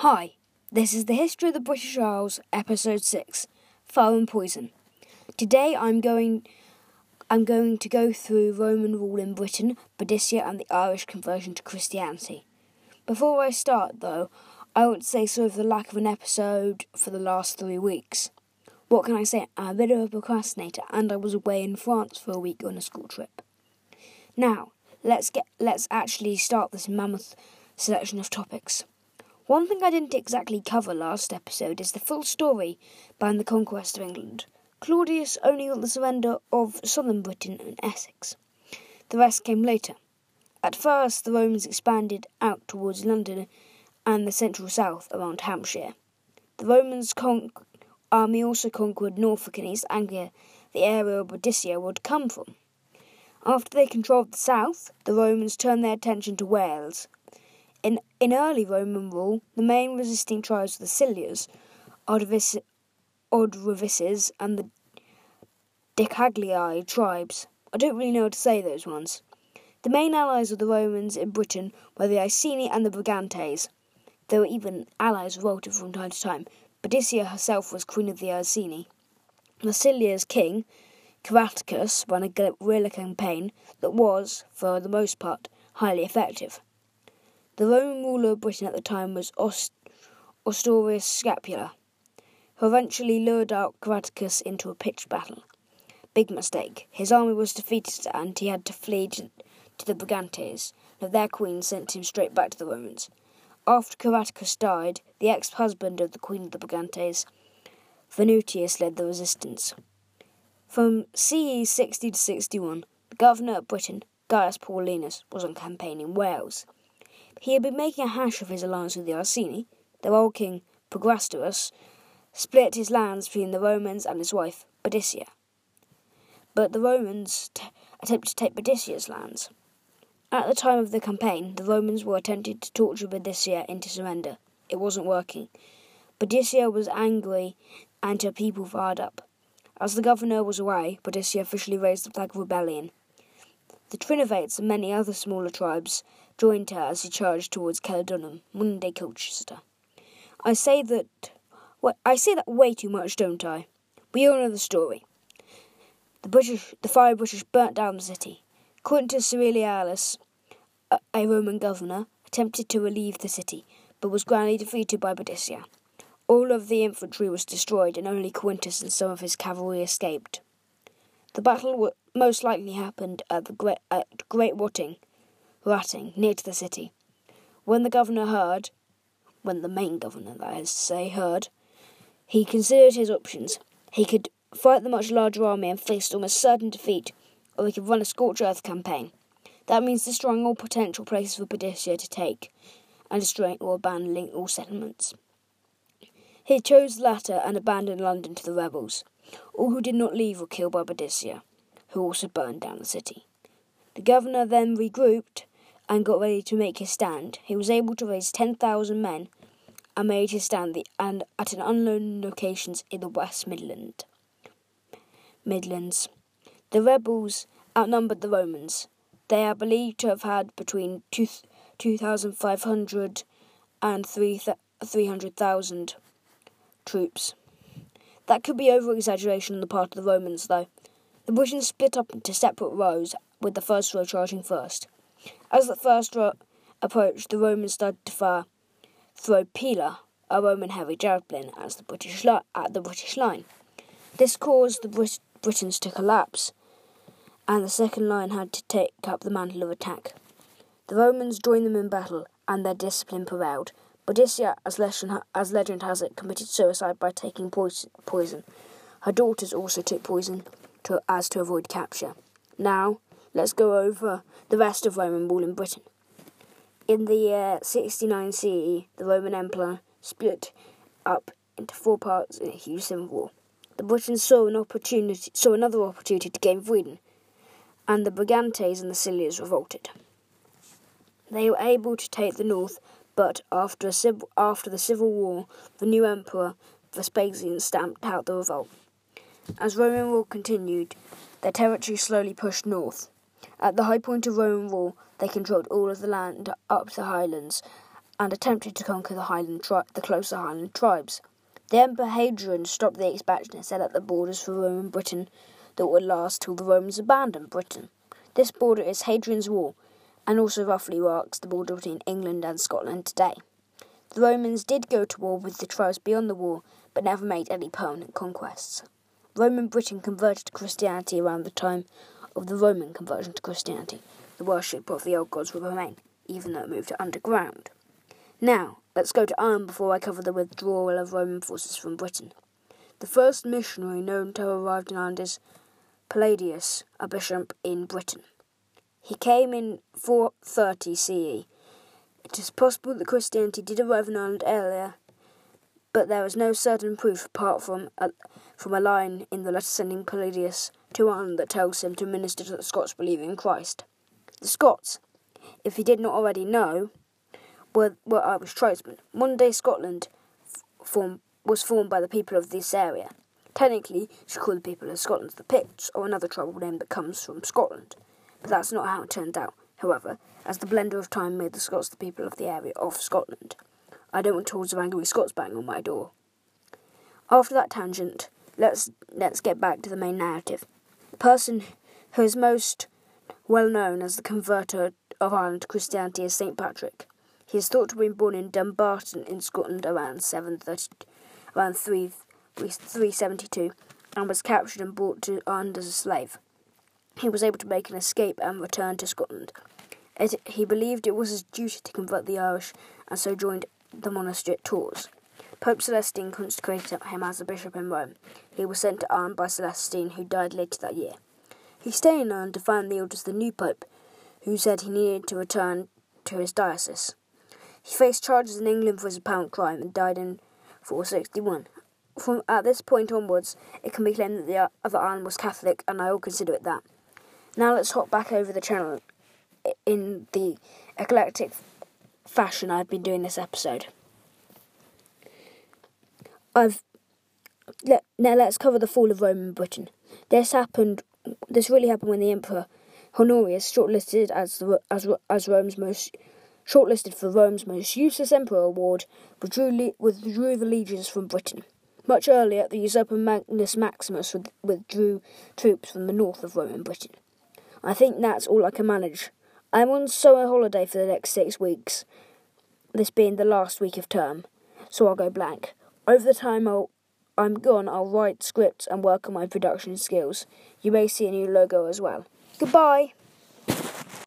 Hi, this is the History of the British Isles, Episode 6 Fire and Poison. Today I'm going I'm going to go through Roman rule in Britain, Boadicea, and the Irish conversion to Christianity. Before I start, though, I want to say sorry for the lack of an episode for the last three weeks. What can I say? I'm a bit of a procrastinator, and I was away in France for a week on a school trip. Now, let's get let's actually start this mammoth selection of topics. One thing I didn't exactly cover last episode is the full story behind the conquest of England. Claudius only got the surrender of southern Britain and Essex. The rest came later. At first, the Romans expanded out towards London and the central south around Hampshire. The Romans' con- army also conquered Norfolk and East Anglia, the area Boadicea would come from. After they controlled the south, the Romans turned their attention to Wales, in, in early Roman rule, the main resisting tribes were the Silures, Odrovices, and the Decaglii tribes. I don't really know how to say those ones. The main allies of the Romans in Britain were the Iceni and the Brigantes. There were even allies revolted from time to time. Boadicea herself was queen of the Iceni. Massilia's king, Caratacus, ran a guerrilla campaign that was, for the most part, highly effective. The Roman ruler of Britain at the time was Ost- Ostorius Scapula, who eventually lured out Caratacus into a pitched battle. Big mistake. His army was defeated and he had to flee to, the Brigantes, and their queen sent him straight back to the Romans. After Caratacus died, the ex husband of the queen of the Brigantes, Venutius, led the resistance. From CE 60 to 61, the governor of Britain, Gaius Paulinus, was on campaign in Wales. He had been making a hash of his alliance with the Iceni. Their old king, Prograstus, split his lands between the Romans and his wife, Boadicea. But the Romans t- attempted to take Boadicea's lands. At the time of the campaign, the Romans were attempting to torture Boadicea into surrender. It wasn't working. Boadicea was angry and her people fired up. As the governor was away, Boadicea officially raised the flag of rebellion. The Trinovates and many other smaller tribes joined her as he charged towards Caledonum, Monday Colchester. I say that well, I say that way too much, don't I? We all know the story. The British, the five British burnt down the city. Quintus Aurelianus, a, a Roman governor, attempted to relieve the city, but was grandly defeated by Boadicea. All of the infantry was destroyed, and only Quintus and some of his cavalry escaped. The battle most likely happened at the Great, at Great Wapping, Ratting, near to the city. When the governor heard, when the main governor, that is to say, heard, he considered his options. He could fight the much larger army and face almost certain defeat, or he could run a scorched earth campaign. That means destroying all potential places for Boadicea to take, and destroying or abandoning all settlements. He chose the latter and abandoned London to the rebels. All who did not leave were killed by Boadicea, who also burned down the city. The governor then regrouped and got ready to make his stand. He was able to raise 10,000 men and made his stand the, and at an unknown locations in the West Midland. Midlands. The rebels outnumbered the Romans. They are believed to have had between 2,500 and 300,000 troops. That could be over exaggeration on the part of the Romans, though. The Britons split up into separate rows, with the first row charging first. As the first row approached, the Romans started to fire throw Pila, a Roman heavy javelin, as the British li- at the British line. This caused the Brit- Britons to collapse, and the second line had to take up the mantle of attack. The Romans joined them in battle, and their discipline prevailed. Boadicea, as legend, as legend has it, committed suicide by taking poison. Her daughters also took poison to, as to avoid capture. Now, let's go over the rest of Roman rule in Britain. In the year 69 CE, the Roman Empire split up into four parts in a huge civil war. The Britons saw an opportunity, saw another opportunity to gain freedom, and the Brigantes and the Silures revolted. They were able to take the north, but after, a civ- after the civil war, the new emperor Vespasian stamped out the revolt. As Roman rule continued, their territory slowly pushed north. At the high point of Roman rule, they controlled all of the land up the highlands and attempted to conquer the Highland tri- the closer Highland tribes. The Emperor Hadrian stopped the expansion and set up the borders for Roman Britain that would last till the Romans abandoned Britain. This border is Hadrian's Wall, and also roughly marks the border between England and Scotland today. The Romans did go to war with the tribes beyond the wall, but never made any permanent conquests. Roman Britain converted to Christianity around the time of the Roman conversion to Christianity. The worship of the old gods would remain, even though it moved to underground. Now, let's go to Ireland before I cover the withdrawal of Roman forces from Britain. The first missionary known to have arrived in Ireland is Palladius, a bishop in Britain. He came in 430 CE it is possible that Christianity did arrive in Ireland earlier, but there is no certain proof apart from a, from a line in the letter sending Palladius to Ireland that tells him to minister to the Scots believing in Christ. The Scots, if he did not already know, were, were Irish tribesmen. Modern day Scotland form, was formed by the people of this area. Technically, you should call the people of Scotland the Picts, or another tribal name that comes from Scotland. But that's not how it turned out however, as the blender of time made the Scots the people of the area of Scotland. I don't want tales of angry Scots banging on my door. After that tangent, let's let's get back to the main narrative. The person who is most well known as the converter of Ireland to Christianity is Saint Patrick. He is thought to have been born in Dumbarton in Scotland around 730, around 3, 372 and was captured and brought to Ireland as a slave. He was able to make an escape and return to Scotland. It, he believed it was his duty to convert the Irish and so joined the monastery at Tours. Pope Celestine consecrated him as a bishop in Rome. He was sent to Ireland by Celestine, who died later that year. He stayed in Ireland to find the orders of the new pope, who said he needed to return to his diocese. He faced charges in England for his apparent crime and died in 461. From at this point onwards, it can be claimed that the other Ireland was Catholic, and I will consider it that. Now let's hop back over the channel in the eclectic fashion I've been doing this episode. I've let, now let's cover the fall of Roman Britain. This happened. This really happened when the Emperor Honorius, shortlisted as the, as as Rome's most shortlisted for Rome's most useless emperor award, withdrew, withdrew the legions from Britain. Much earlier, the usurper Magnus Maximus withdrew troops from the north of Roman Britain. I think that's all I can manage. I'm on summer holiday for the next six weeks, this being the last week of term, so I'll go blank. Over the time I'll, I'm gone, I'll write scripts and work on my production skills. You may see a new logo as well. Goodbye!